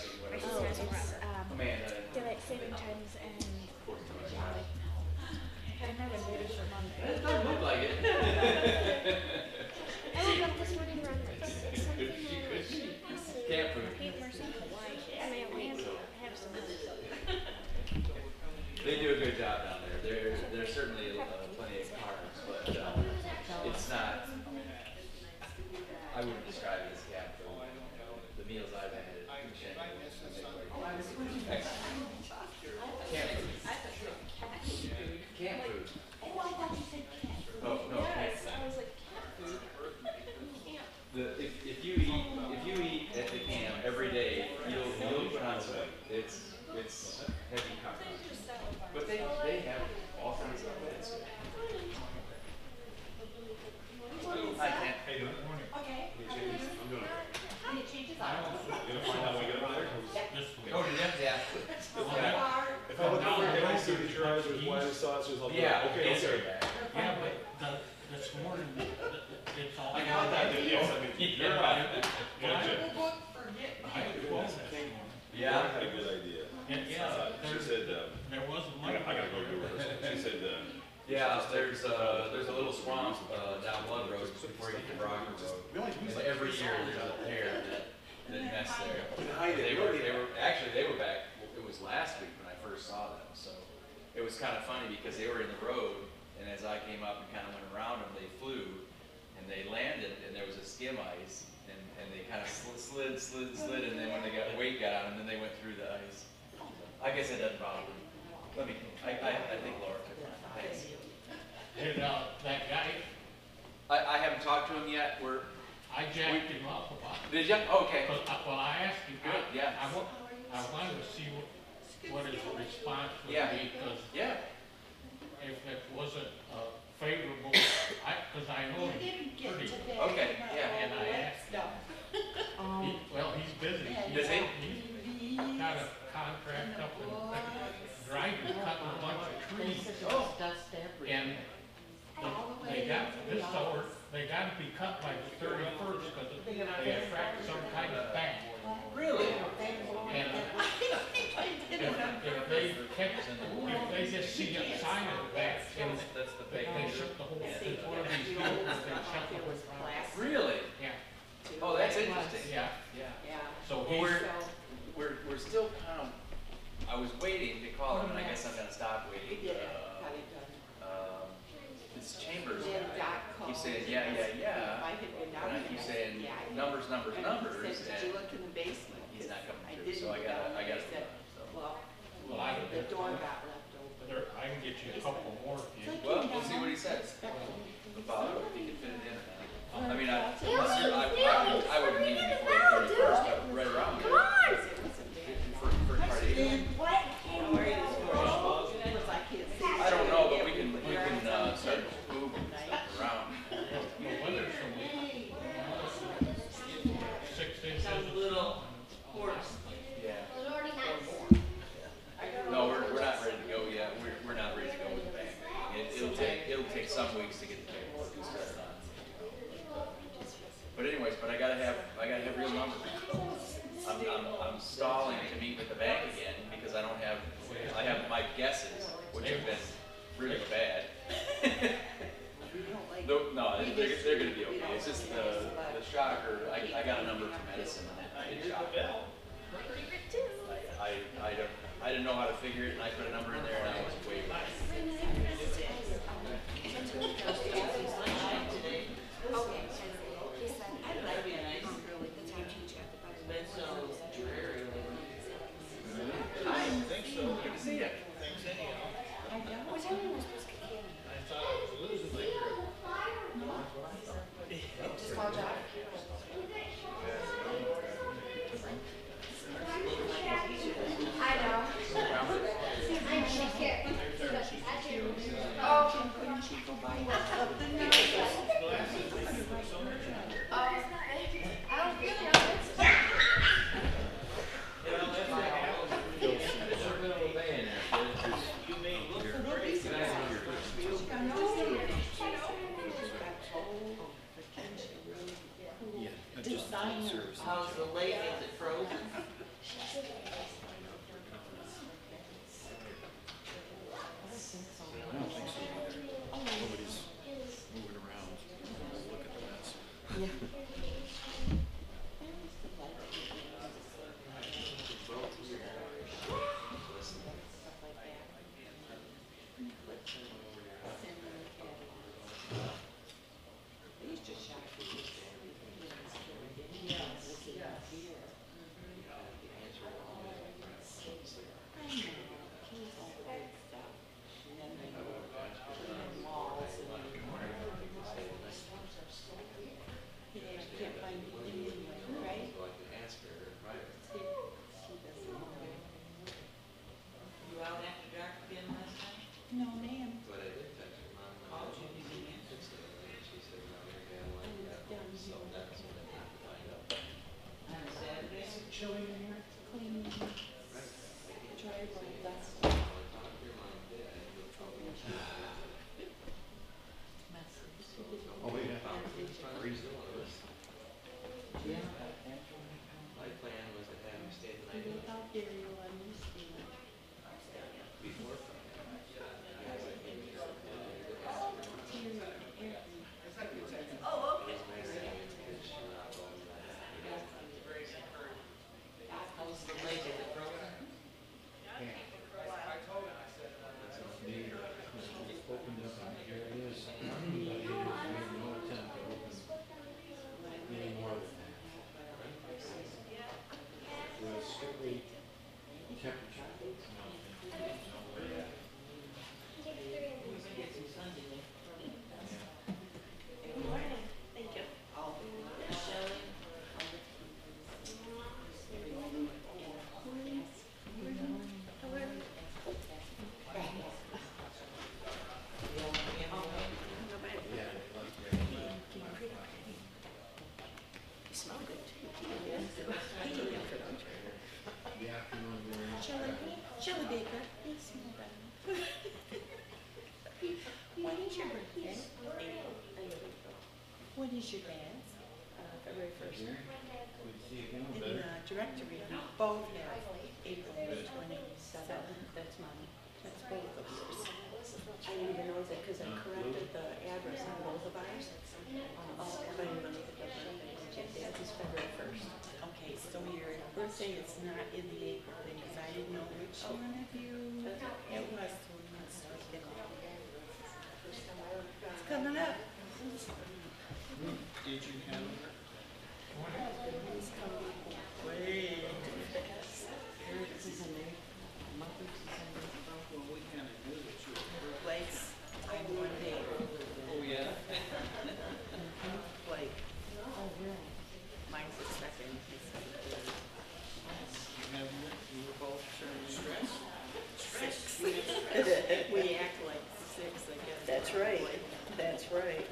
not progressing, My whatever. sister has it's, um, Amanda. daylight saving times and yeah, like, I've never been ready for Monday. It doesn't look like it. I woke up this morning around like six something and I was Cat food. Kate Mercy, Hawaii, and I only have, have some. They do a good job down there. There, there's certainly uh, plenty of carbs, but uh, it's not. I wouldn't describe it as cat food. The meals I've had at Shanghai, excellent. Cat food. Cat food. Oh, I thought you said cat. Oh no, cat food. I was like, cat food? The, if, if you eat if you eat at the camp every day, you'll you'll put on some weight. It's it's heavy carbs. But they they have all kinds of foods. I can't. Okay. Any changes? Oh, did that? Yeah. Are, If I look over here and I see the cars with wine sauces, I'll be like, Yeah. okay, it's okay. bad. Yeah, but the, this morning, th- th- it's all. I got that. Yes, I mean, you're right. Gotcha. I had twelve this morning. Yeah. Had a good idea. And, yeah, Uh, she there, said, uh, there was a I money. gotta, I gotta go do her. She said, uh, Yeah, there's uh there's a little swamp uh, down Blood Road before you get to Brocker Road. We only use And like every three year songs. there's a pair that that mess there. We can hide it. They We were already they have- were actually they were back. It was last week when I first saw them, so it was kind of funny because they were in the road, and as I came up and kind of went around them, they flew, and they landed, and there was a skim ice, and and they kind of slid slid slid slid, and then when they got weight got on them, then they went through the ice. I guess it doesn't bother me. Let me. I I, I think Laura could. Thanks. And, uh, that guy, I, I haven't talked to him yet. We're, I jacked him up about it. did you? Okay. Cause I, well, I asked him. I- Good, yeah. I wa- I wanted to see what, what his response would Yeah. be, cause Yeah. if it wasn't, uh, favorable, I, cause I know him didn't get pretty. today. Okay, yeah, and I All that asked- stuff. He, well, he's busy. Does he? He's got a contract up in Dryden, cutting a bunch of trees. Oh. And they, they got, this summer, they gotta be cut by the thirty-first, cause they attract some kind of bat. Really? And if, if they catch, if they just see a sign of that, and That's the they, big they shut the whole, it's one of these deals, they shut the whole. Really? Yeah, Oh, that's interesting. yeah, Yeah. Yeah. so Well, he's, we're, we're, we're still kind of, I was waiting to call him, and I guess I'm gonna stop We waiting. did it, Uh, got it done. Um, it's Chambers Then guy. Doc called. He's saying, yeah, yeah, yeah. If I had been down And I there, keep I said, saying, yeah, I did. numbers, numbers, And he numbers, said, Did you and look in the basement? he's not coming I through, didn't so I go gotta, down I there. gotta. He said, so. Well, well, I, the door got left open. there, I can get you a couple more if you. Well, we'll see what he says about if he can fit it in or not. I mean, I, Neil, I, I, Neil, I wouldn't need it before the thirty-first, Neil. but right around Come there. on! It wasn't bad. For, for part of April. What? That's mine. That's both of yours. I didn't even know that because I corrected the address on both of ours. Oh, but I didn't know that the dad's is February first. Okay, so your birthday is not in the April thing, because I didn't know which oh. one of you it was, so we must have. It's coming up. Did you handle it? We knew that you. Oh, yeah? Blake. Oh, really? Mine's the second. We act like six, I guess. That's right, that's right.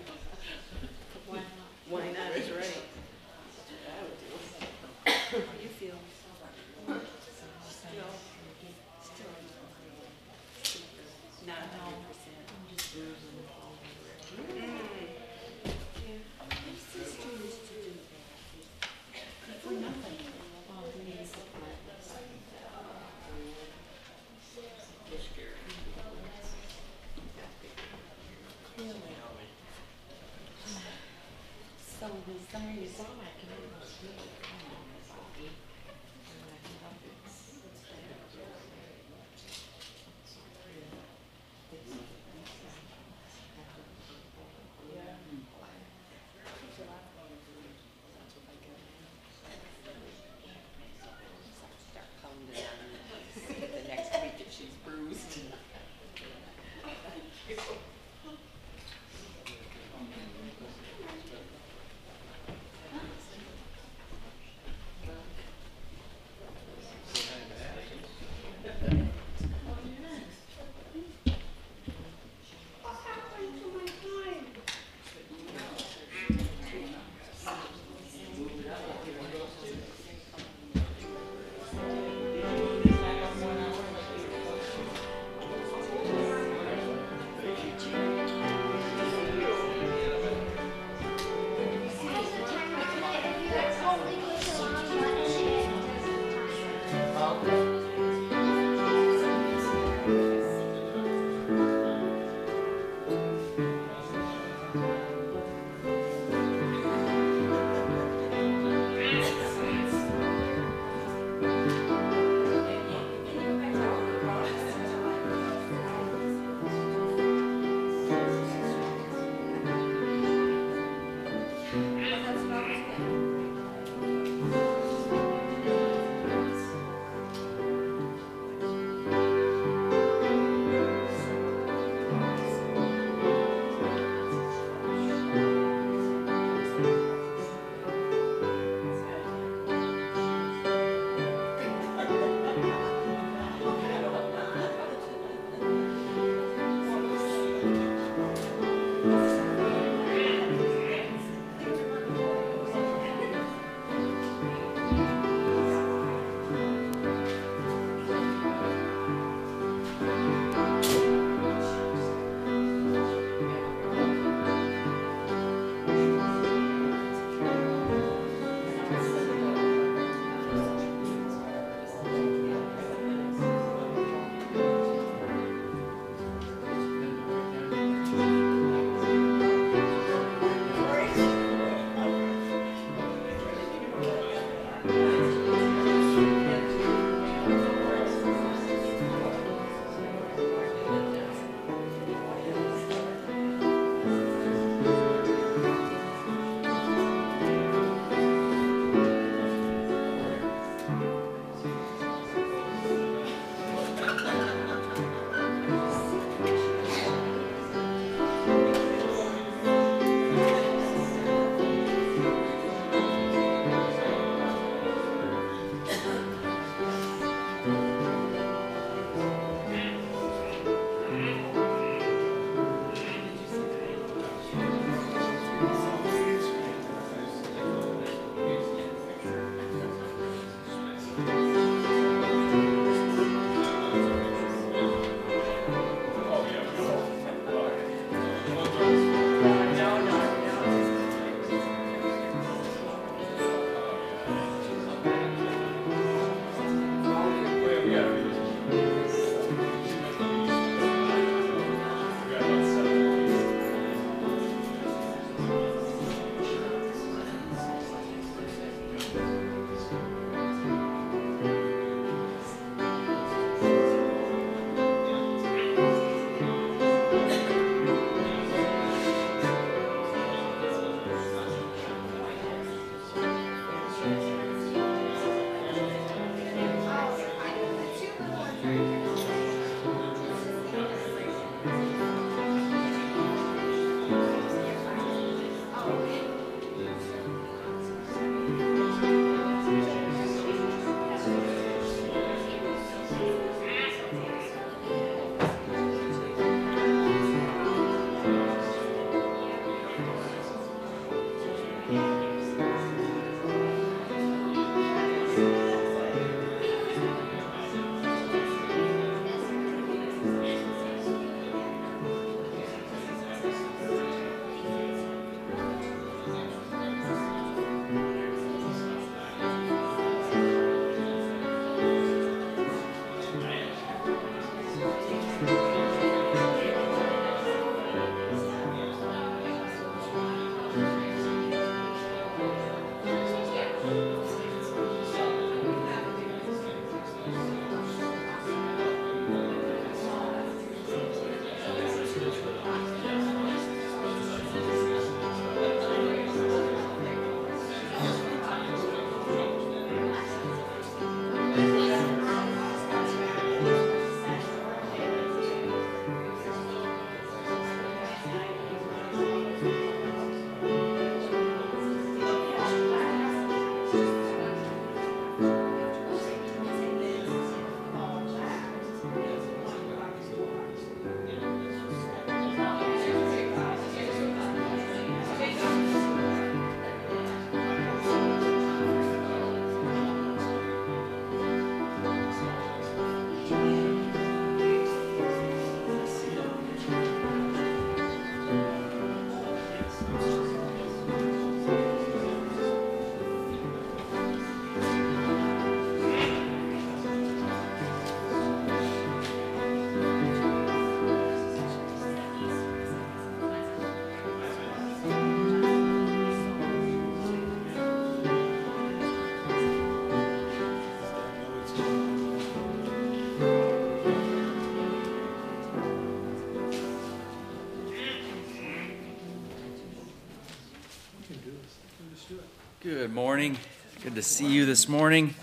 Good morning. Good to see you this morning.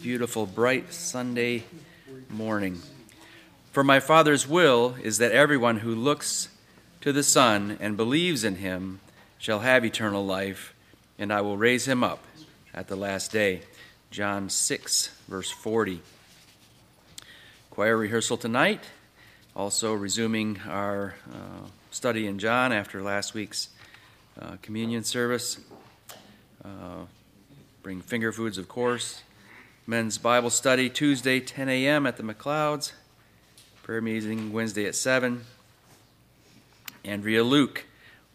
Beautiful, bright Sunday morning. For my Father's will is that everyone who looks to the Son and believes in him shall have eternal life, and I will raise him up at the last day. John 6, verse 40. Choir rehearsal tonight. Also, resuming our uh, study in John after last week's uh, communion service. Uh, bring finger foods, of course. Men's Bible study Tuesday, 10 a.m. at the McLeods. Prayer meeting Wednesday at 7. Andrea Luke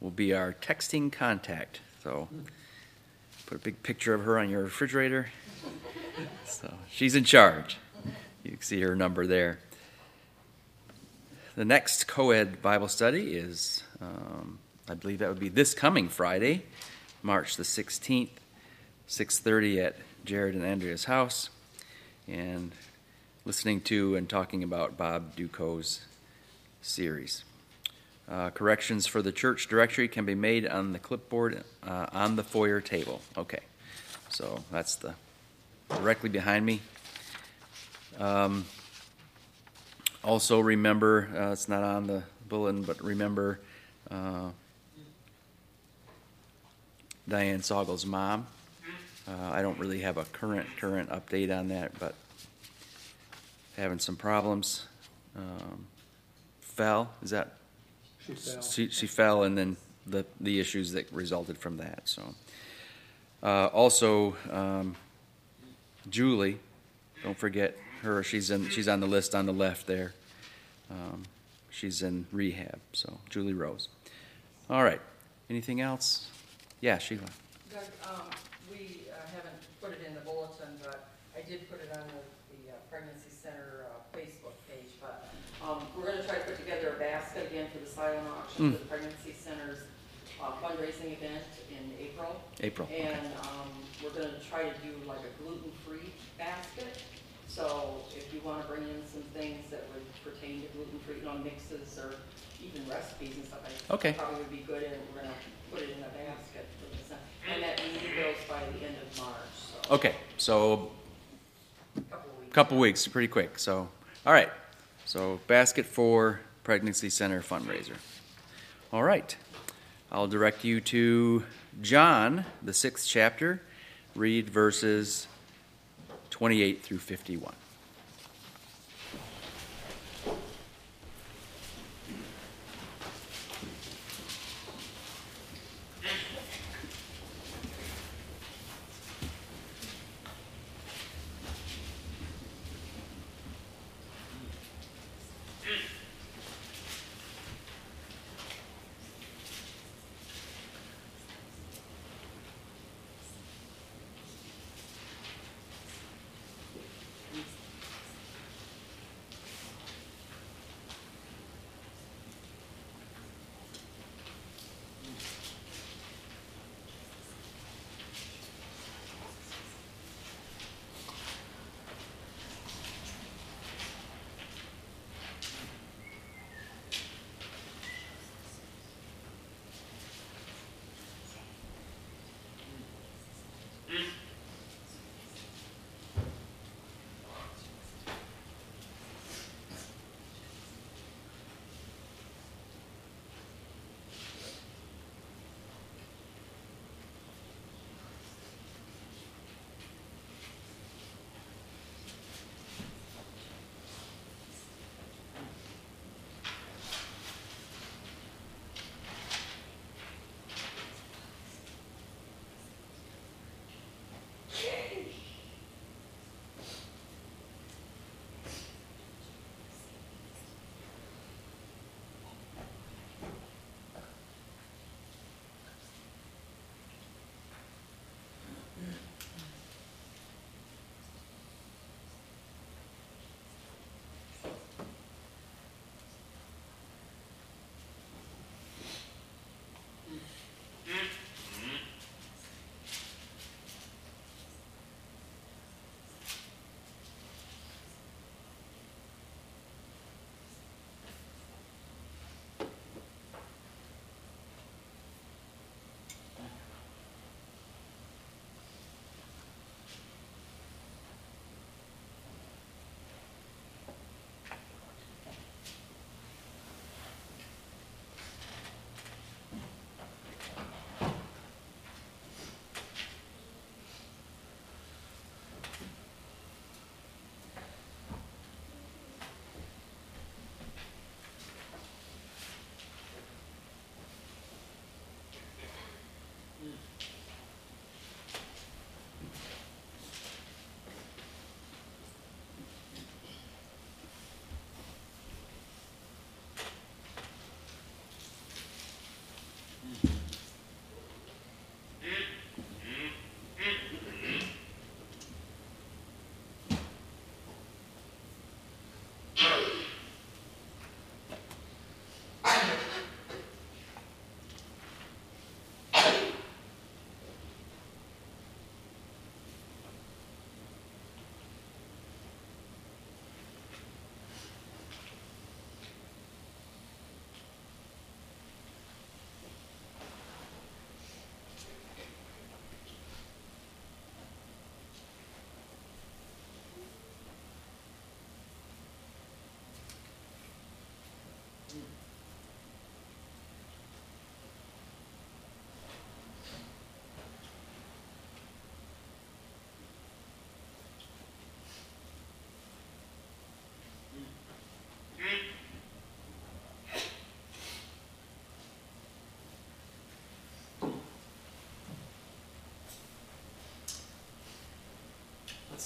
will be our texting contact. So put a big picture of her on your refrigerator. So she's in charge. You can see her number there. The next co-ed Bible study is, um, I believe that would be this coming Friday, March the 16th, 6:30 at Jared and Andrea's house, and listening to and talking about Bob Duco's series. Uh, corrections for the church directory can be made on the clipboard uh, on the foyer table. Okay, so that's the directly behind me. Um, also, remember uh, it's not on the bulletin, but remember uh, Diane Saugel's mom. Uh, I don't really have a current current update on that, but having some problems. Um, fell is that She fell. she, she fell, and then the the issues that resulted from that. So, uh, also um, Julie, don't forget her. She's in she's on the list on the left there. Um, she's in rehab. So Julie Rose. All right. Anything else? Yeah, Sheila. Doug, um, we uh, haven't put it in the bulletin, but I did put it on the, the uh, Pregnancy Center, uh, Facebook page, but, um, we're gonna try to put together a basket again for the silent auction for the Pregnancy Center's uh, fundraising event in April. April. Okay. And, um, we're gonna try to do like a gluten-free basket. So if you wanna bring in some things that would pertain to gluten-free, you know, mixes or even recipes and stuff, I Okay. probably would be good, and we're gonna put it in a basket for and that meeting goes by the end of March, so. Okay. So a Couple of weeks. couple weeks, pretty quick. So, all right. So, basket for pregnancy center fundraiser. All right. I'll direct you to John, the sixth chapter. Read verses 28 through 51.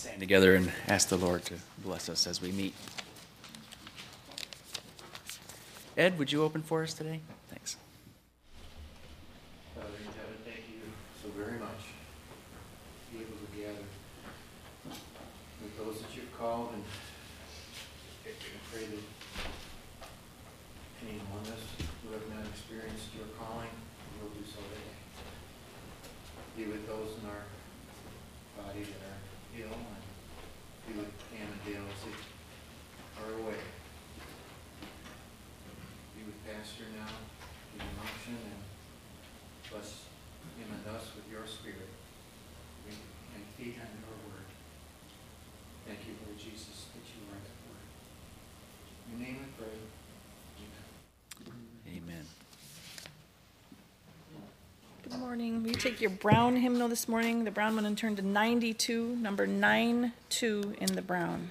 stand together and ask the Lord to bless us as we meet. Ed, would you open for us today? take your brown hymnal this morning, the brown one, and turn to 92, number 92 in the brown.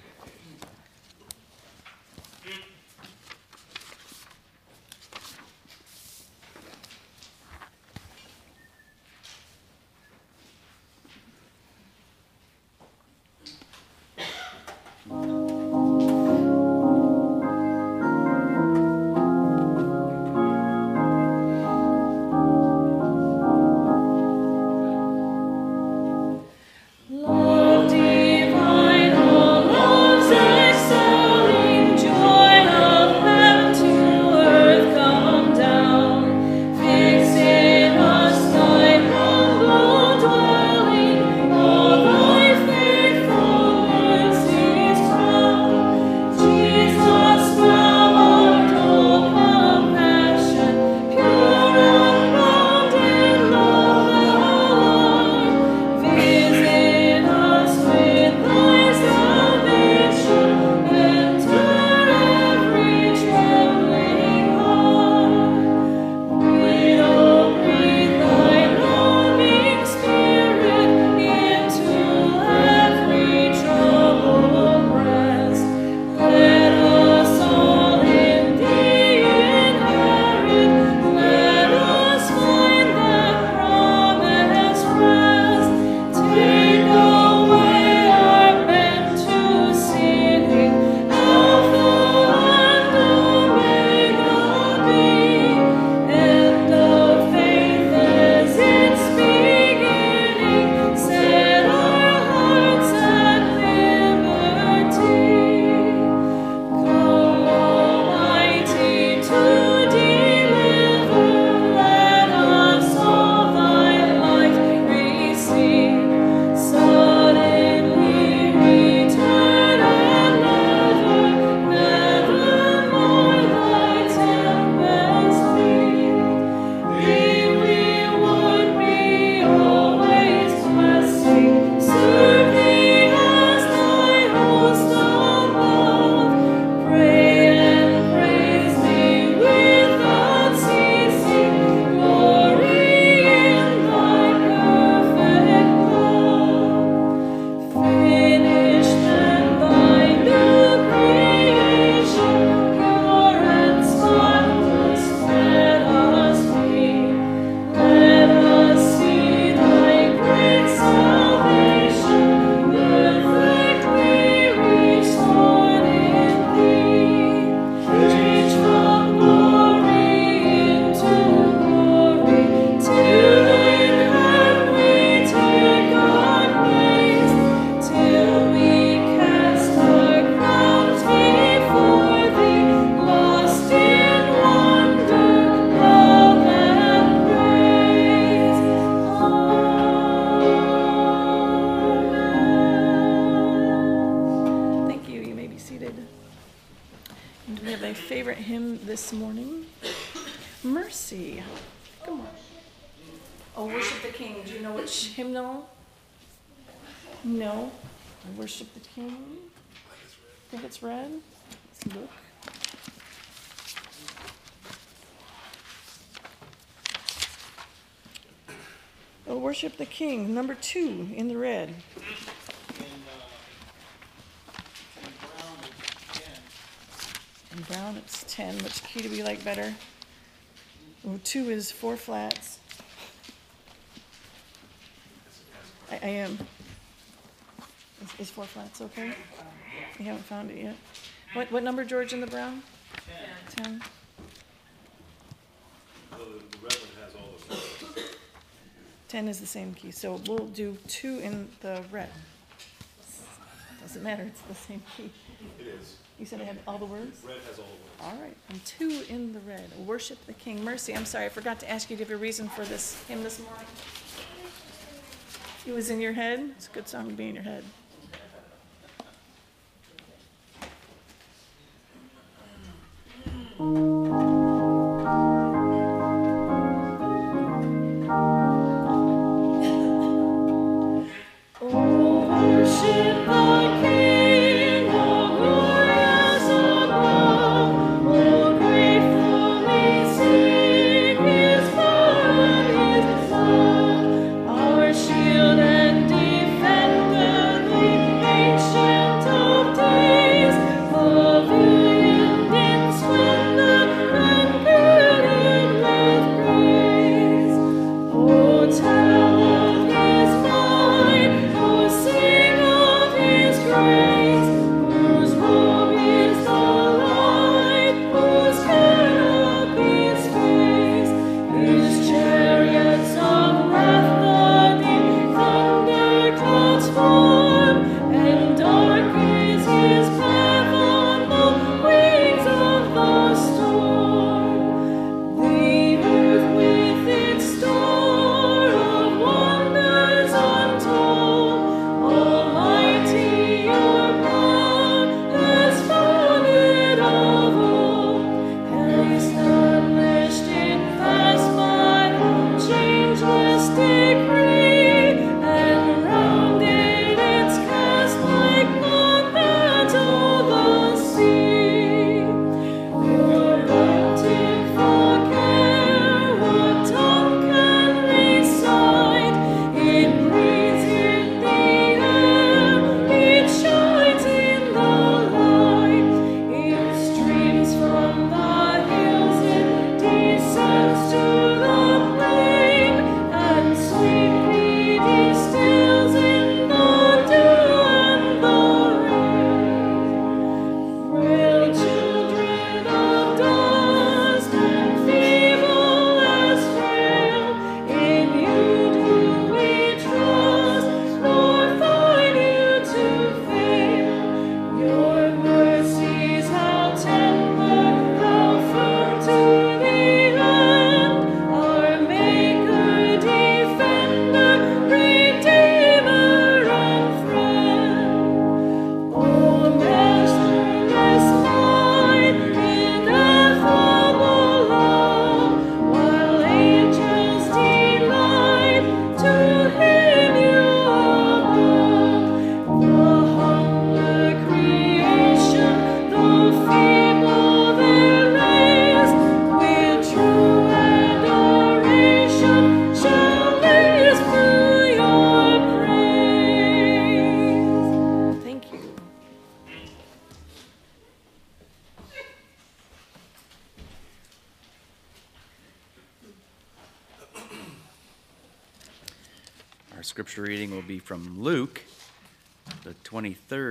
number two in the red. In brown it's 10. Which key do we like better? Oh, two is four flats. I, I am. Is, is, four flats okay? We haven't found it yet. What what number, George, in the brown? Ten. Ten. 10 is the same key, so we'll do two in the red. Doesn't matter, it's the same key. It is. You said I had all the words? Red has all the words. All right, and two in the red. Worship the King. Mercy, I'm sorry, I forgot to ask you to give a reason for this hymn this morning. It was in your head? It's a good song to be in your head.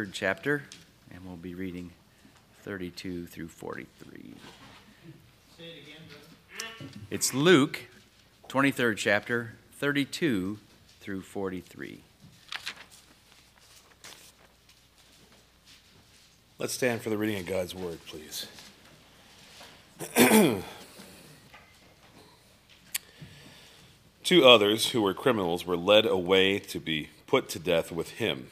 23rd chapter, and we'll be reading 32 through 43. Say it again. It's Luke, 23rd chapter, 32 through 43. Let's stand for the reading of God's word, please. Two others who were criminals were led away to be put to death with him.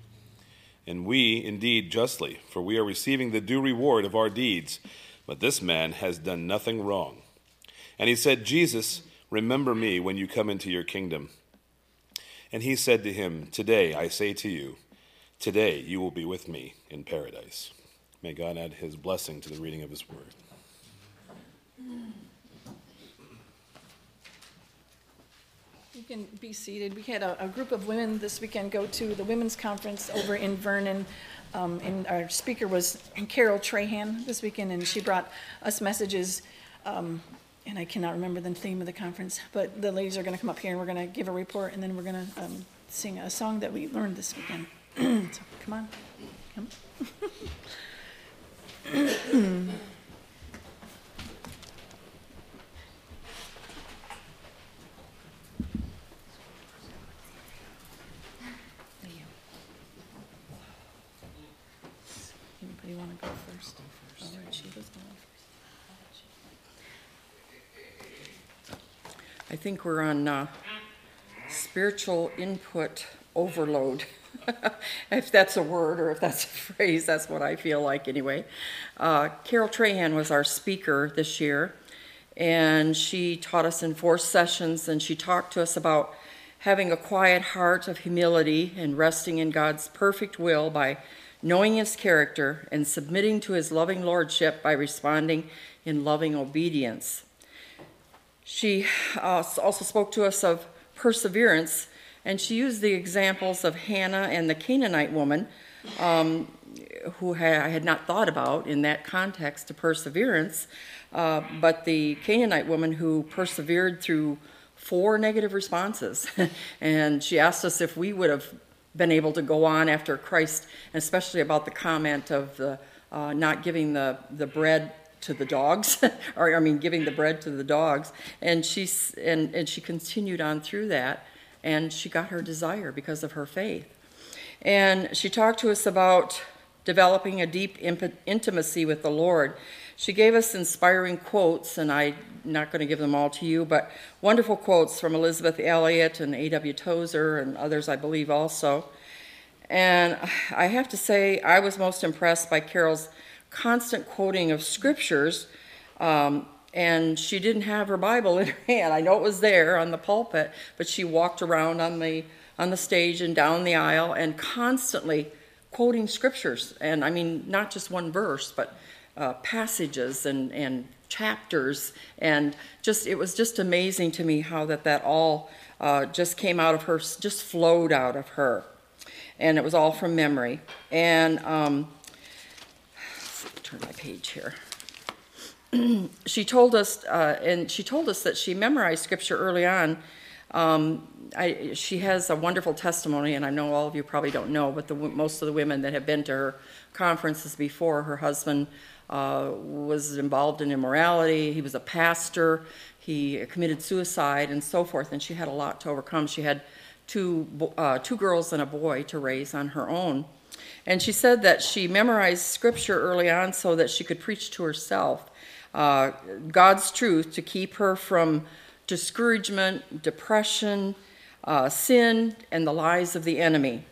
And we, indeed, justly, for we are receiving the due reward of our deeds. But this man has done nothing wrong. And he said, Jesus, remember me when you come into your kingdom. And he said to him, Today I say to you, today you will be with me in paradise. May God add his blessing to the reading of his word. Can be seated. We had a, a group of women this weekend go to the women's conference over in Vernon. Um, and our speaker was Carol Trahan this weekend, and she brought us messages. Um, and I cannot remember the theme of the conference, but the ladies are going to come up here and we're going to give a report, and then we're going to um, sing a song that we learned this weekend. so come on, come. Anybody want to go first? All right, Sheila's going first. I think we're on uh, spiritual input overload. if that's a word or if that's a phrase, that's what I feel like anyway. Uh, Carol Trahan was our speaker this year, and she taught us in four sessions, and she talked to us about having a quiet heart of humility and resting in God's perfect will by knowing his character and submitting to his loving lordship by responding in loving obedience. She uh, also spoke to us of perseverance, and she used the examples of Hannah and the Canaanite woman, um, who I had not thought about in that context to perseverance, uh, but the Canaanite woman who persevered through four negative responses. and she asked us if we would have been able to go on after Christ, especially about the comment of the uh, not giving the, the bread to the dogs, or I mean, giving the bread to the dogs. And she, and, and she continued on through that, and she got her desire because of her faith. And she talked to us about developing a deep imp- intimacy with the Lord. She gave us inspiring quotes, and I'm not going to give them all to you, but wonderful quotes from Elisabeth Elliot and A.W. Tozer and others, I believe, also. And I have to say, I was most impressed by Carol's constant quoting of scriptures. Um, and she didn't have her Bible in her hand. I know it was there on the pulpit, but she walked around on the on the stage and down the aisle and constantly quoting scriptures. And I mean, not just one verse, but uh, passages and, and chapters. And just it was just amazing to me how that that all uh, just came out of her, just flowed out of her, and it was all from memory. And um, turn my page here. she told us, uh, and she told us that she memorized scripture early on. Um, I, she has a wonderful testimony, and I know all of you probably don't know, but the, most of the women that have been to her conferences before, her husband uh, was involved in immorality. He was a pastor. He committed suicide and so forth, and she had a lot to overcome. She had two uh, two girls and a boy to raise on her own. And she said that she memorized scripture early on so that she could preach to herself uh, God's truth to keep her from discouragement, depression, uh, sin, and the lies of the enemy.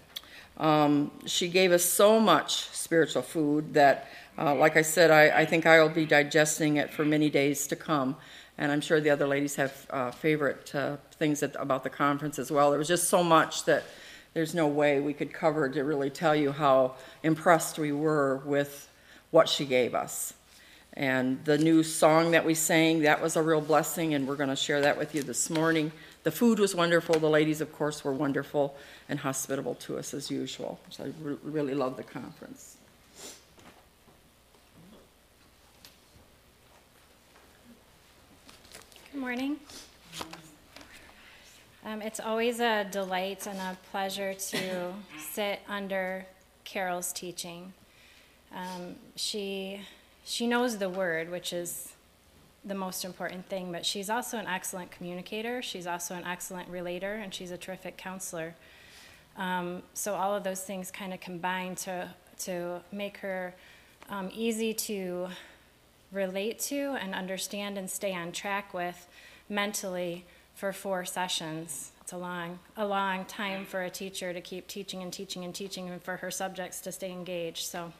Um, she gave us so much spiritual food that, uh, like I said, I, I, think I will be digesting it for many days to come. And I'm sure the other ladies have uh, favorite uh, things that, about the conference as well. There was just so much that there's no way we could cover to really tell you how impressed we were with what she gave us. And the new song that we sang, that was a real blessing, and we're going to share that with you this morning. The food was wonderful. The ladies, of course, were wonderful and hospitable to us as usual. So I re- really love the conference. Good morning. Um, it's always a delight and a pleasure to sit under Carol's teaching. Um, she she knows the word, which is the most important thing, but she's also an excellent communicator. She's also an excellent relator, and she's a terrific counselor. Um, so all of those things kind of combine to to make her um, easy to relate to and understand and stay on track with mentally for four sessions. It's a long, a long time for a teacher to keep teaching and teaching and teaching and for her subjects to stay engaged. So,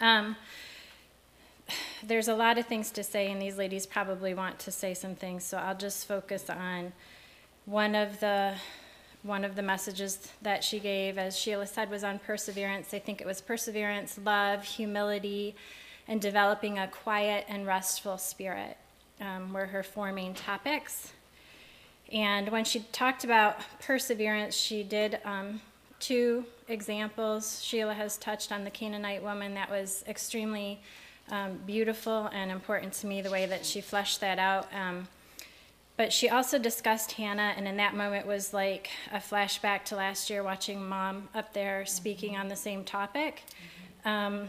um, there's a lot of things to say, and these ladies probably want to say some things. So I'll just focus on one of the one of the messages that she gave, as Sheila said, was on perseverance. I think it was perseverance, love, humility, and developing a quiet and restful spirit um, were her four main topics. And when she talked about perseverance, she did um, two examples. Sheila has touched on the Canaanite woman. That was extremely um, beautiful and important to me, the way that she fleshed that out. Um, but she also discussed Hannah, and in that moment was like a flashback to last year watching mom up there speaking on the same topic. Um,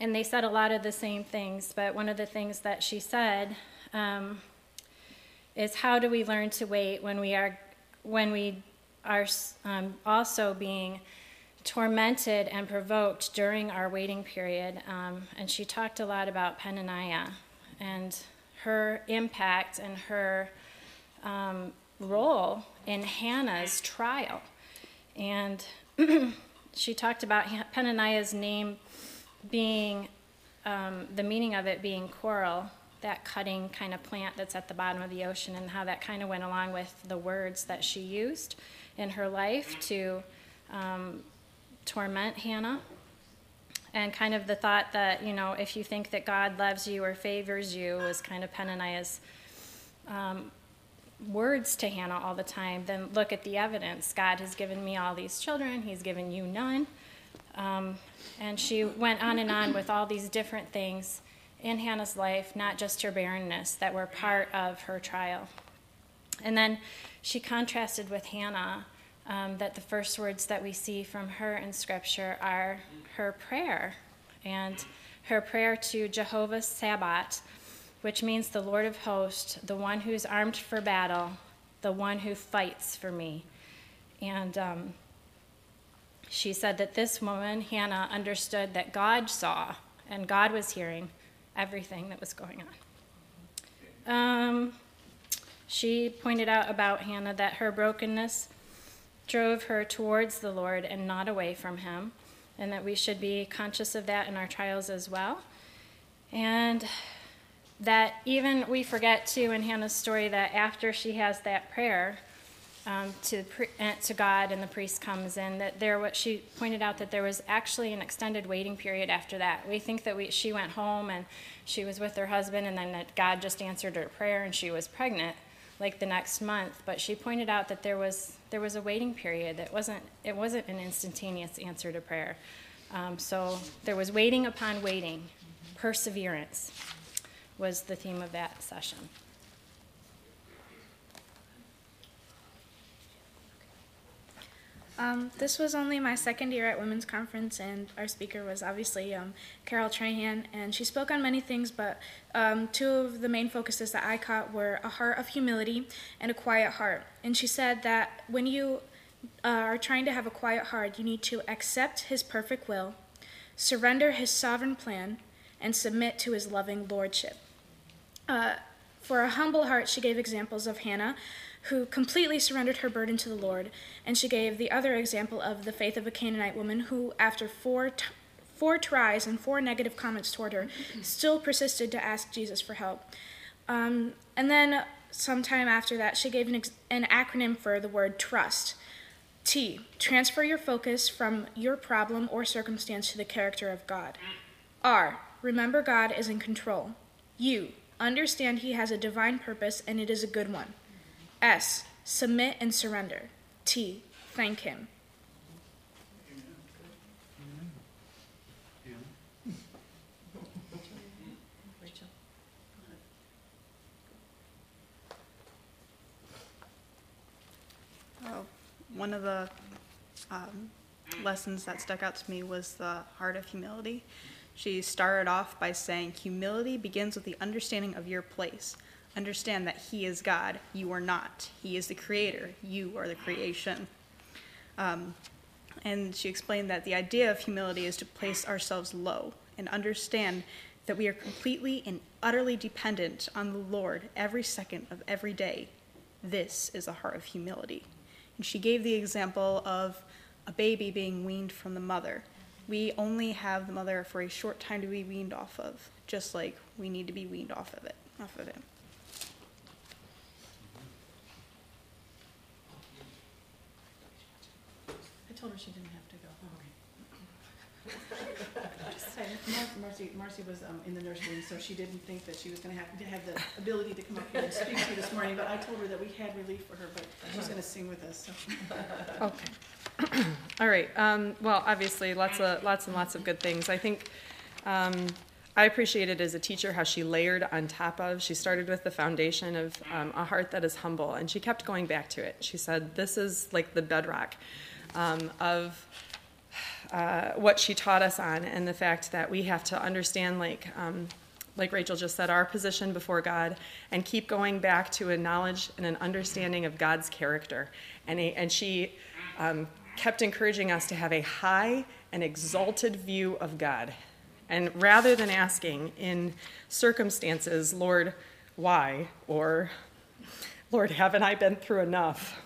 and they said a lot of the same things, but one of the things that she said um, is how do we learn to wait when we are when we are um, also being tormented and provoked during our waiting period. Um, and she talked a lot about Peninnah and her impact and her um, role in Hannah's trial. And she talked about Peninnah's name being, um, the meaning of it being coral, that cutting kind of plant that's at the bottom of the ocean, and how that kind of went along with the words that she used in her life to um, torment Hannah. And kind of the thought that, you know, if you think that God loves you or favors you, was kind of Peninnah's um, words to Hannah all the time, then look at the evidence. God has given me all these children, He's given you none. Um, and she went on and on with all these different things in Hannah's life, not just her barrenness, that were part of her trial. And then she contrasted with Hannah um, that the first words that we see from her in Scripture are her prayer and her prayer to Jehovah Sabaoth, which means the Lord of hosts, the one who's armed for battle, the one who fights for me. And um, she said that this woman, Hannah, understood that God saw and God was hearing everything that was going on. Um, she pointed out about Hannah that her brokenness drove her towards the Lord and not away from Him, and that we should be conscious of that in our trials as well. And that even we forget too in Hannah's story that after she has that prayer um, to uh, to God and the priest comes in, that there what she pointed out that there was actually an extended waiting period after that. We think that we she went home and she was with her husband, and then that God just answered her prayer and she was pregnant like the next month. But she pointed out that there was there was a waiting period. That wasn't it wasn't an instantaneous answer to prayer. Um, so there was waiting upon waiting, perseverance was the theme of that session. Um, this was only my second year at Women's Conference, and our speaker was obviously um, Carol Trahan, and she spoke on many things, but um, two of the main focuses that I caught were a heart of humility and a quiet heart. And she said that when you uh, are trying to have a quiet heart, you need to accept His perfect will, surrender His sovereign plan, and submit to His loving lordship. Uh, for a humble heart, she gave examples of Hannah who completely surrendered her burden to the Lord. And she gave the other example of the faith of a Canaanite woman who, after four, t- four tries and four negative comments toward her, still persisted to ask Jesus for help. Um, and then, sometime after that, she gave an, ex- an acronym for the word trust. T. Transfer your focus from your problem or circumstance to the character of God. R. Remember God is in control. U. Understand He has a divine purpose and it is a good one. S. Submit and surrender. T. Thank Him. Oh, one of the um, lessons that stuck out to me was the heart of humility. She started off by saying, Humility begins with the understanding of your place. Understand that He is God, you are not. He is the creator, you are the creation. Um, and she explained that the idea of humility is to place ourselves low and understand that we are completely and utterly dependent on the Lord every second of every day. This is a heart of humility. And she gave the example of a baby being weaned from the mother. We only have the mother for a short time to be weaned off of, just like we need to be weaned off of it, off of him. Told her she didn't have to go. Just saying, Mar- Marcy, Marcy was um, in the nursery, so she didn't think that she was gonna have, to have the ability to come up here and speak to you this morning, but I told her that we had relief for her, but she's gonna sing with us, so. Okay. All right. Um, well, obviously, lots of lots and lots of good things. I think um, I appreciated as a teacher how she layered on top of. She started with the foundation of um, a heart that is humble, and she kept going back to it. She said, "This is like the bedrock um, of." Uh, what she taught us on, and the fact that we have to understand, like um, like Rachel just said, our position before God, and keep going back to a knowledge and an understanding of God's character. And, a, and she um, kept encouraging us to have a high and exalted view of God. And rather than asking in circumstances, Lord, why? Or, Lord, haven't I been through enough?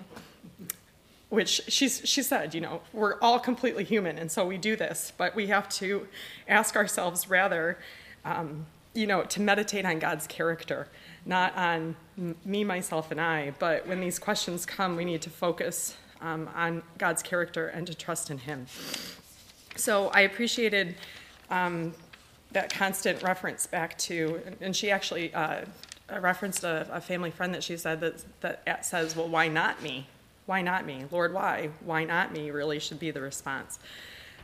Which she's, she said, you know, we're all completely human, and so we do this, but we have to ask ourselves rather, um, you know, to meditate on God's character, not on me, myself, and I, but when these questions come, we need to focus um, on God's character and to trust in Him. So I appreciated um, that constant reference back to, and she actually uh, referenced a, a, family friend that she said that, that says, Well, why not me? Why not me? Lord, why? Why not me? Really should be the response.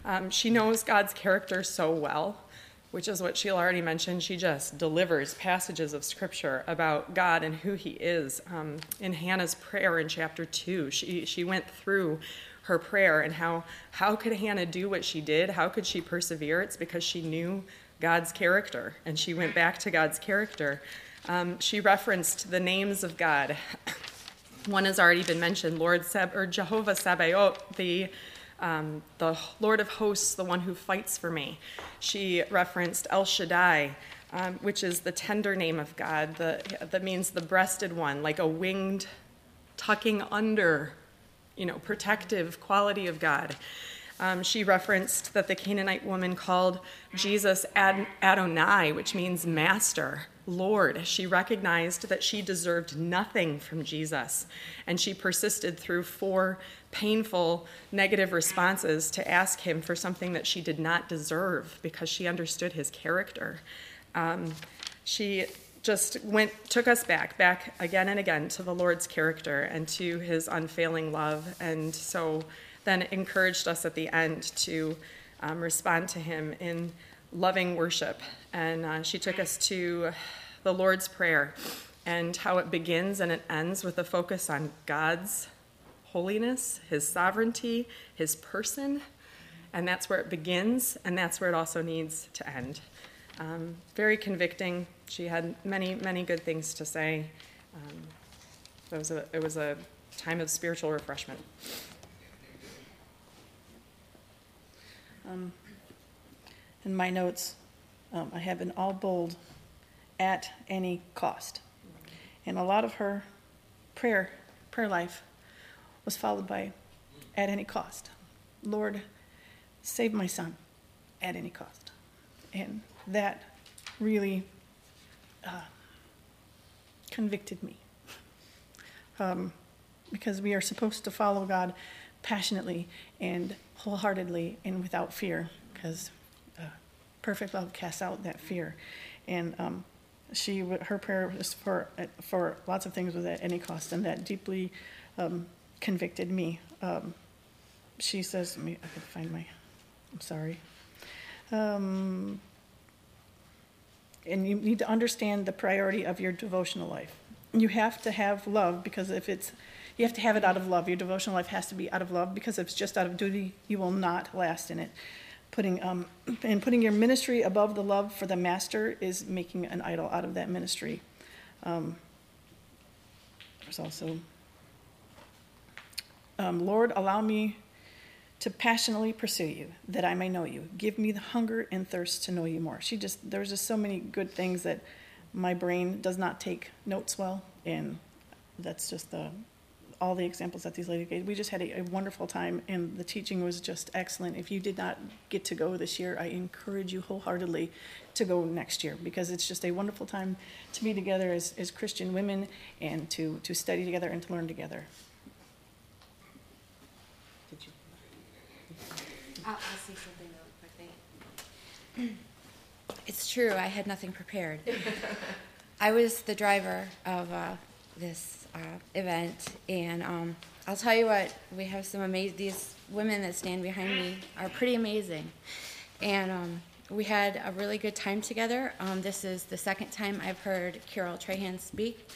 Um, she knows God's character so well which is what Sheila already mentioned. She just delivers passages of scripture about God and who He is. Um, in Hannah's prayer in chapter two, she she went through her prayer and how how could Hannah do what she did? How could she persevere? It's because she knew God's character, and she went back to God's character. Um, she referenced the names of God. One has already been mentioned, Lord Seb or Jehovah Sabaoth, the um, the Lord of hosts, the one who fights for me. She referenced El Shaddai, um, which is the tender name of God, that means the breasted one, like a winged, tucking under, you know, protective quality of God. Um, she referenced that the Canaanite woman called Jesus Ad- Adonai, which means master, Lord. She recognized that she deserved nothing from Jesus, and she persisted through four painful negative responses to ask him for something that she did not deserve because she understood his character. Um, she just went took us back back again and again to the lord's character and to his unfailing love and so then encouraged us at the end to um, respond to him in loving worship and uh, she took us to the lord's prayer and how it begins and it ends with a focus on god's holiness, his sovereignty, his person, and that's where it begins, and that's where it also needs to end. Um, very convicting. She had many, many good things to say. Um, it, was a, it was a time of spiritual refreshment. Um, in my notes, um, I have in all bold, at any cost. And a lot of her prayer, prayer life was followed by at any cost. Lord, save my son at any cost. And that really uh, convicted me. Um, because we are supposed to follow God passionately and wholeheartedly and without fear, because uh, perfect love casts out that fear. And um, she, her prayer was for for lots of things was at any cost, and that deeply um, convicted me. Um, she says, me, I can find my, I'm sorry. Um, and you need to understand the priority of your devotional life. You have to have love because if it's, you have to have it out of love. Your devotional life has to be out of love because if it's just out of duty, you will not last in it. Putting um, and putting your ministry above the love for the master is making an idol out of that ministry. Um, there's also um, Lord, allow me to passionately pursue you, that I may know you. Give me the hunger and thirst to know you more. She just, there's just so many good things that my brain does not take notes well, and that's just the, all the examples that these ladies gave. We just had a, a wonderful time, and the teaching was just excellent. If you did not get to go this year, I encourage you wholeheartedly to go next year because it's just a wonderful time to be together as, as Christian women and to, to study together and to learn together. I'll, I'll say something real quickly. It's true, I had nothing prepared. I was the driver of uh, this uh, event, and um, I'll tell you what, we have some amazing, these women that stand behind me are pretty amazing. And um, we had a really good time together. Um, this is the second time I've heard Carol Trahan speak.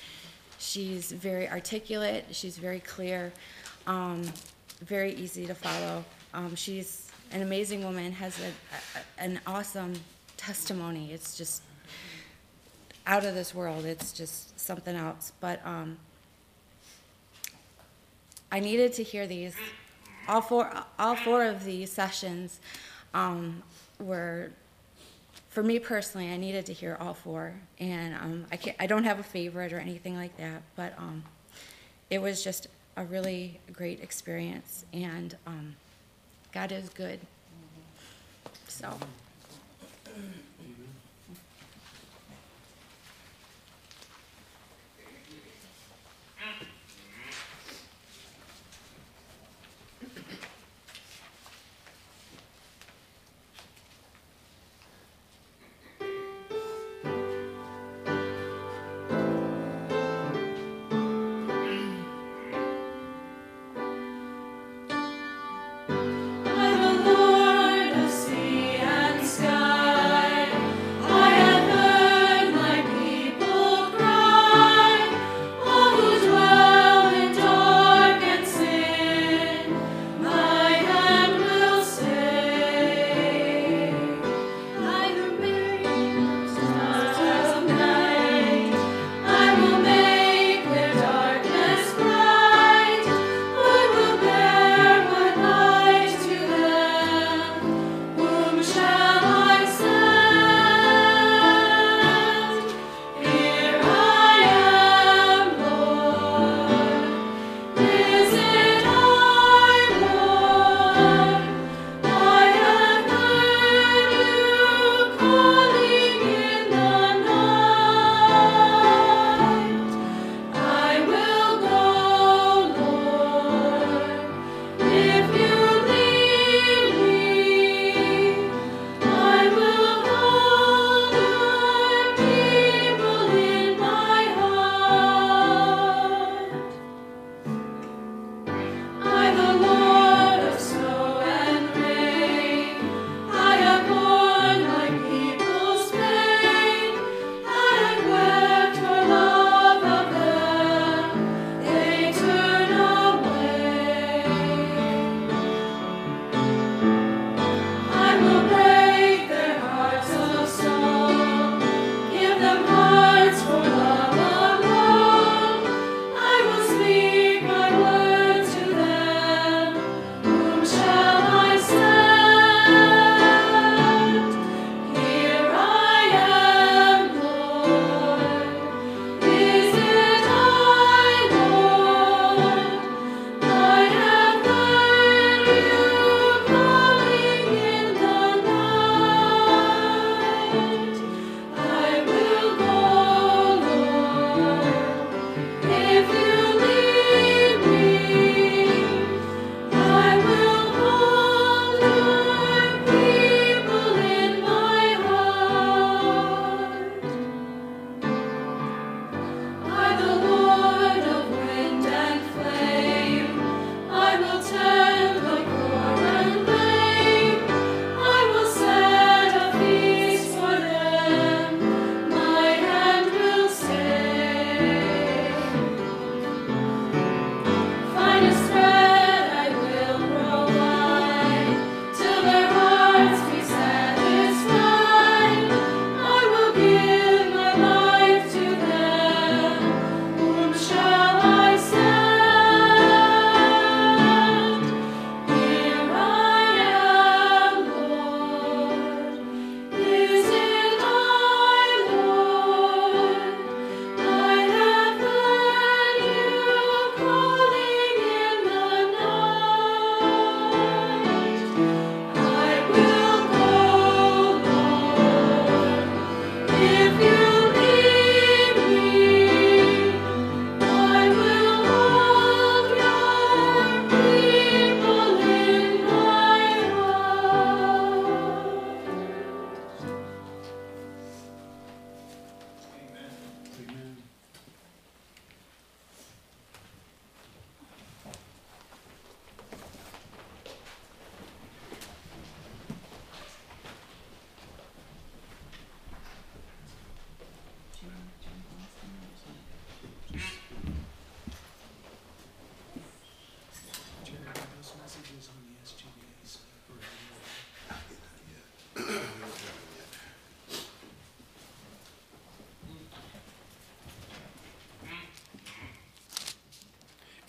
She's very articulate, she's very clear, um, very easy to follow. Um, she's an amazing woman, has a, a, an awesome testimony. It's just out of this world. It's just something else. But um, I needed to hear these. All four, all four of these sessions um, were, for me personally, I needed to hear all four. And um, I, can't, I don't have a favorite or anything like that, but um, it was just a really great experience. And um, God is good. So.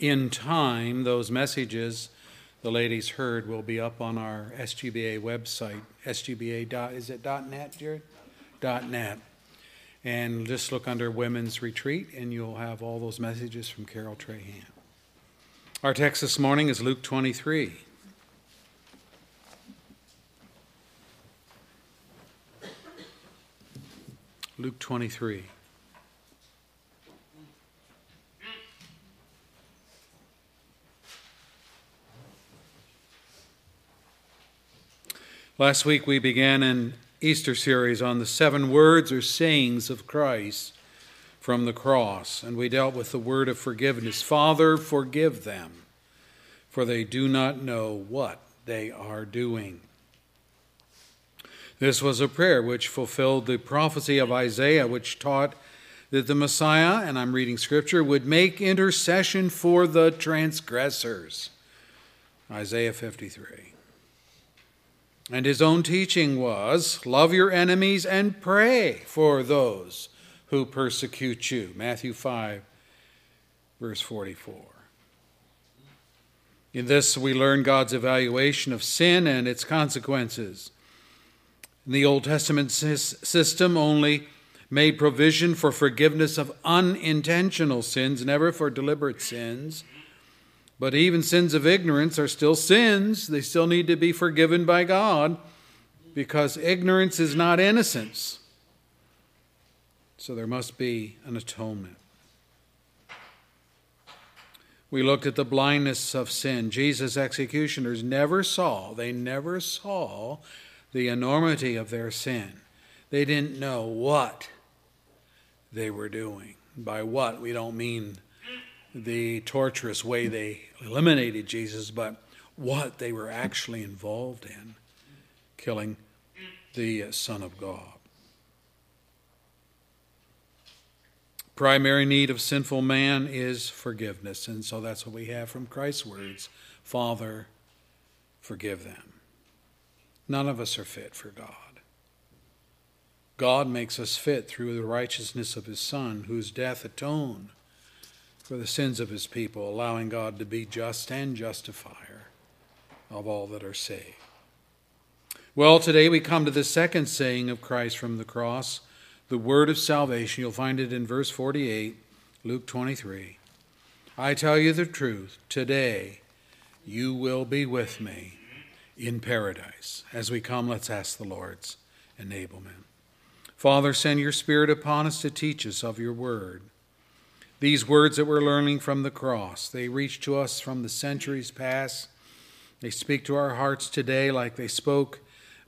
In time, those messages the ladies heard will be up on our SGBA website, sgba dot, is it dot net, Jared? Dot net. And just look under Women's Retreat, and you'll have all those messages from Carol Trahan. Our text this morning is Luke 23. Luke 23. Last week we began an Easter series on the seven words or sayings of Christ from the cross, and we dealt with the word of forgiveness. Father, forgive them, for they do not know what they are doing. This was a prayer which fulfilled the prophecy of Isaiah, which taught that the Messiah, and I'm reading scripture, would make intercession for the transgressors. Isaiah 53. And his own teaching was love your enemies and pray for those who persecute you. Matthew 5, verse 44. In this, we learn God's evaluation of sin and its consequences. In the Old Testament system only made provision for forgiveness of unintentional sins, never for deliberate sins. But even sins of ignorance are still sins. They still need to be forgiven by God because ignorance is not innocence. So there must be an atonement. We looked at the blindness of sin. Jesus' executioners never saw, they never saw the enormity of their sin. They didn't know what they were doing. By what, we don't mean the torturous way they eliminated Jesus, but what they were actually involved in killing the uh, Son of God. Primary need of sinful man is forgiveness, and so that's what we have from Christ's words Father, forgive them. None of us are fit for God. God makes us fit through the righteousness of His Son, whose death atoned for the sins of his people, allowing God to be just and justifier of all that are saved. Well, today we come to the second saying of Christ from the cross, the word of salvation. You'll find it in verse 48, Luke 23. I tell you the truth, today you will be with me in paradise. As we come, let's ask the Lord's enablement. Father, send your Spirit upon us to teach us of your word. These words that we're learning from the cross, they reach to us from the centuries past. They speak to our hearts today like they spoke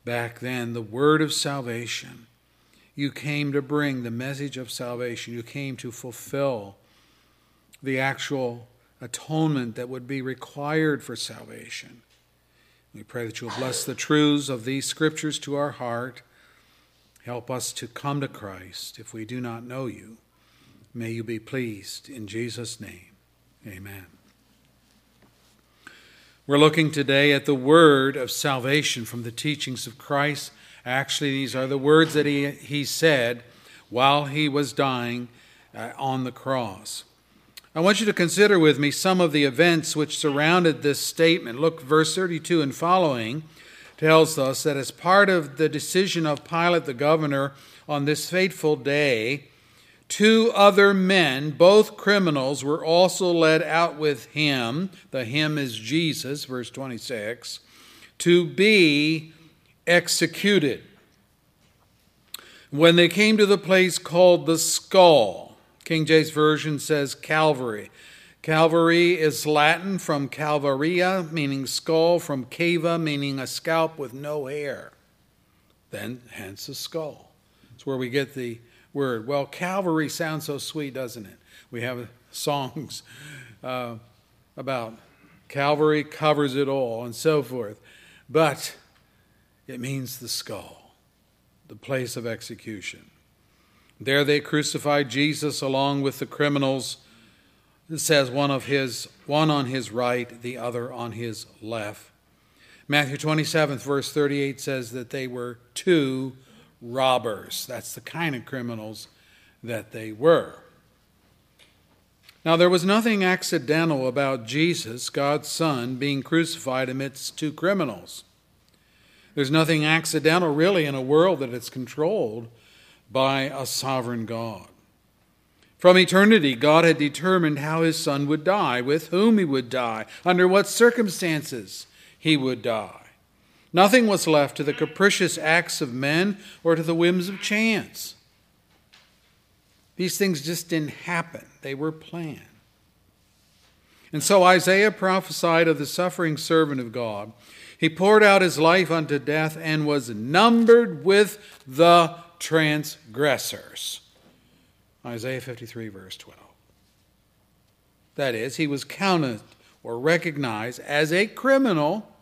back then. The word of salvation. You came to bring the message of salvation. You came to fulfill the actual atonement that would be required for salvation. We pray that you'll bless the truths of these scriptures to our heart. Help us to come to Christ if we do not know you. May you be pleased in Jesus' name. Amen. We're looking today at the word of salvation from the teachings of Christ. Actually, these are the words that he, he said while he was dying uh, on the cross. I want you to consider with me some of the events which surrounded this statement. Look, verse 32 and following tells us that as part of the decision of Pilate the governor on this fateful day, Two other men, both criminals, were also led out with him. The him is Jesus, verse 26, to be executed. When they came to the place called the skull, King James Version says Calvary. Calvary is Latin from calvaria, meaning skull, from cava, meaning a scalp with no hair. Then, hence the skull. It's where we get the word. Well, Calvary sounds so sweet, doesn't it? We have songs uh, about Calvary covers it all and so forth. But it means the skull, the place of execution. There they crucified Jesus along with the criminals. It says one of his one on his right, the other on his left. Matthew 27, verse 38 says that they were two robbers. That's the kind of criminals that they were. Now, there was nothing accidental about Jesus, God's Son, being crucified amidst two criminals. There's nothing accidental, really, in a world that is controlled by a sovereign God. From eternity, God had determined how his Son would die, with whom he would die, under what circumstances he would die. Nothing was left to the capricious acts of men or to the whims of chance. These things just didn't happen, they were planned. And so Isaiah prophesied of the suffering servant of God. He poured out his life unto death and was numbered with the transgressors. Isaiah 53, verse 12. That is, he was counted or recognized as a criminal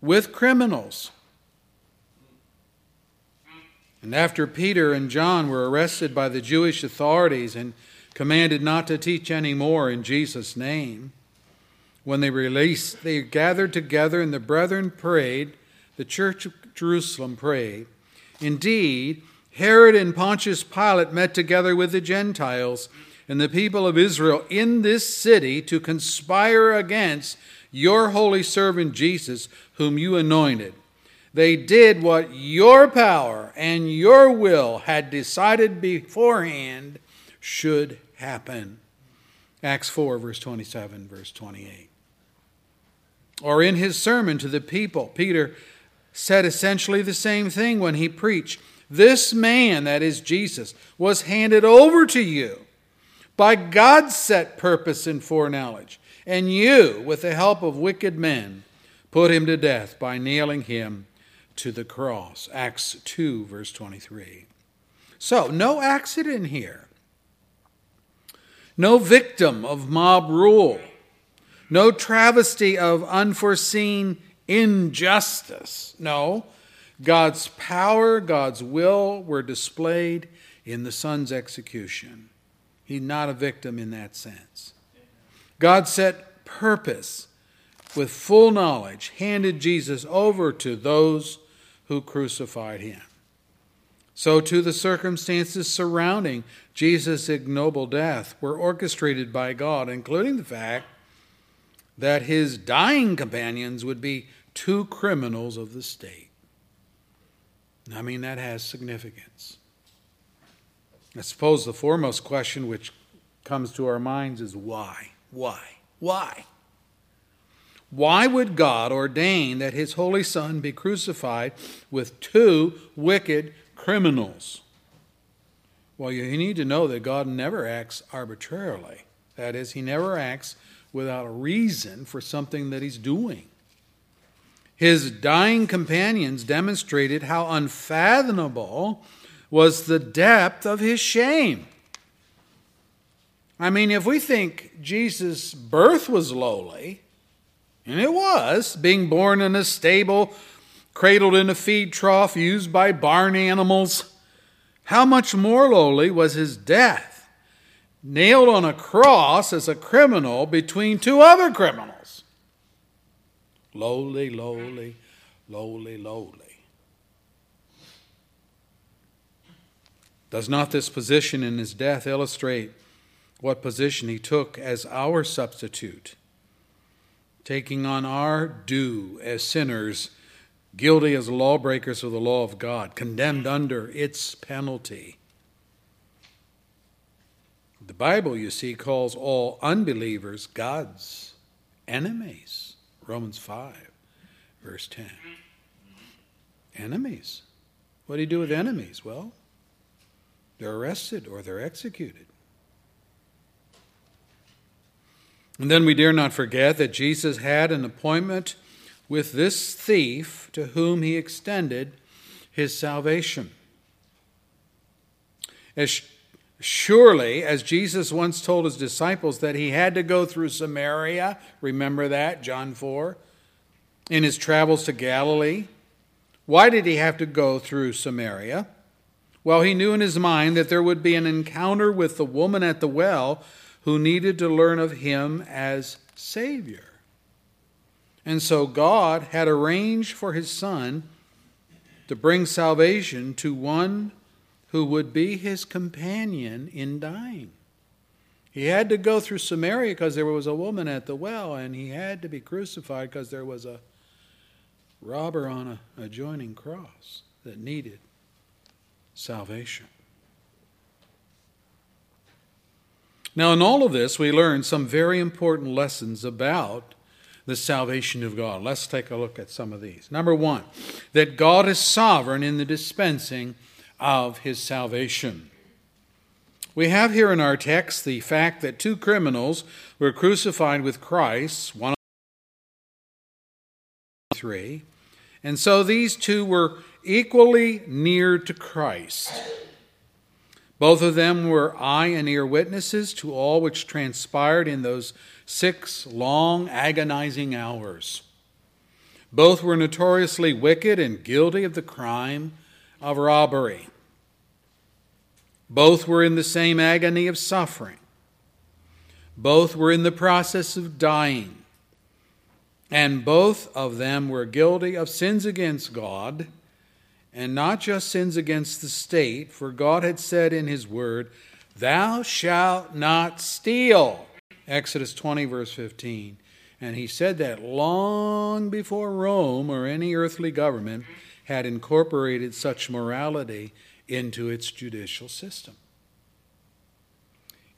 with criminals. And after Peter and John were arrested by the Jewish authorities and commanded not to teach any more in Jesus' name, when they released, they gathered together and the brethren prayed, the church of Jerusalem prayed. Indeed, Herod and Pontius Pilate met together with the Gentiles and the people of Israel in this city to conspire against your holy servant Jesus, whom you anointed. They did what your power and your will had decided beforehand should happen. Acts 4, verse 27, verse 28. Or in his sermon to the people, Peter said essentially the same thing when he preached. This man, that is Jesus, was handed over to you by God's set purpose and foreknowledge. And you, with the help of wicked men, put him to death by nailing him to the cross. Acts 2, verse 23. So, no accident here. No victim of mob rule. No travesty of unforeseen injustice. No, God's power, God's will were displayed in the Son's execution. He's not a victim in that sense. God set purpose with full knowledge, handed Jesus over to those who crucified him. So, too, the circumstances surrounding Jesus' ignoble death were orchestrated by God, including the fact that his dying companions would be two criminals of the state. I mean, that has significance. I suppose the foremost question which comes to our minds is why? Why? Why? Why would God ordain that his holy Son be crucified with two wicked criminals? Well, you need to know that God never acts arbitrarily. That is, he never acts without a reason for something that he's doing. His dying companions demonstrated how unfathomable was the depth of his shame. I mean, if we think Jesus' birth was lowly, and it was, being born in a stable, cradled in a feed trough used by barn animals, how much more lowly was his death, nailed on a cross as a criminal between two other criminals. Lowly, lowly, lowly, lowly. Does not this position in his death illustrate what position he took as our substitute, taking on our due as sinners, guilty as lawbreakers of the law of God, condemned under its penalty? The Bible, you see, calls all unbelievers God's enemies. Romans 5, verse 10. Enemies. What do you do with enemies? Well, they're arrested or they're executed. And then we dare not forget that Jesus had an appointment with this thief to whom he extended his salvation. As surely as Jesus once told his disciples that he had to go through Samaria, remember that, John 4, in his travels to Galilee. Why did he have to go through Samaria? Well, he knew in his mind that there would be an encounter with the woman at the well who needed to learn of him as Savior. And so God had arranged for his son to bring salvation to one who would be his companion in dying. He had to go through Samaria because there was a woman at the well, and he had to be crucified because there was a robber on a adjoining cross that needed salvation. Now, in all of this, we learn some very important lessons about the salvation of God. Let's take a look at some of these. Number one, that God is sovereign in the dispensing of his salvation. We have here in our text the fact that two criminals were crucified with Christ, one three, and so these two were equally near to Christ. Both of them were eye and ear witnesses to all which transpired in those six long, agonizing hours. Both were notoriously wicked and guilty of the crime of robbery. Both were in the same agony of suffering. Both were in the process of dying. And both of them were guilty of sins against God, and not just sins against the state, for God had said in His Word, Thou shalt not steal. Exodus 20, verse 15. And He said that long before Rome or any earthly government had incorporated such morality into its judicial system.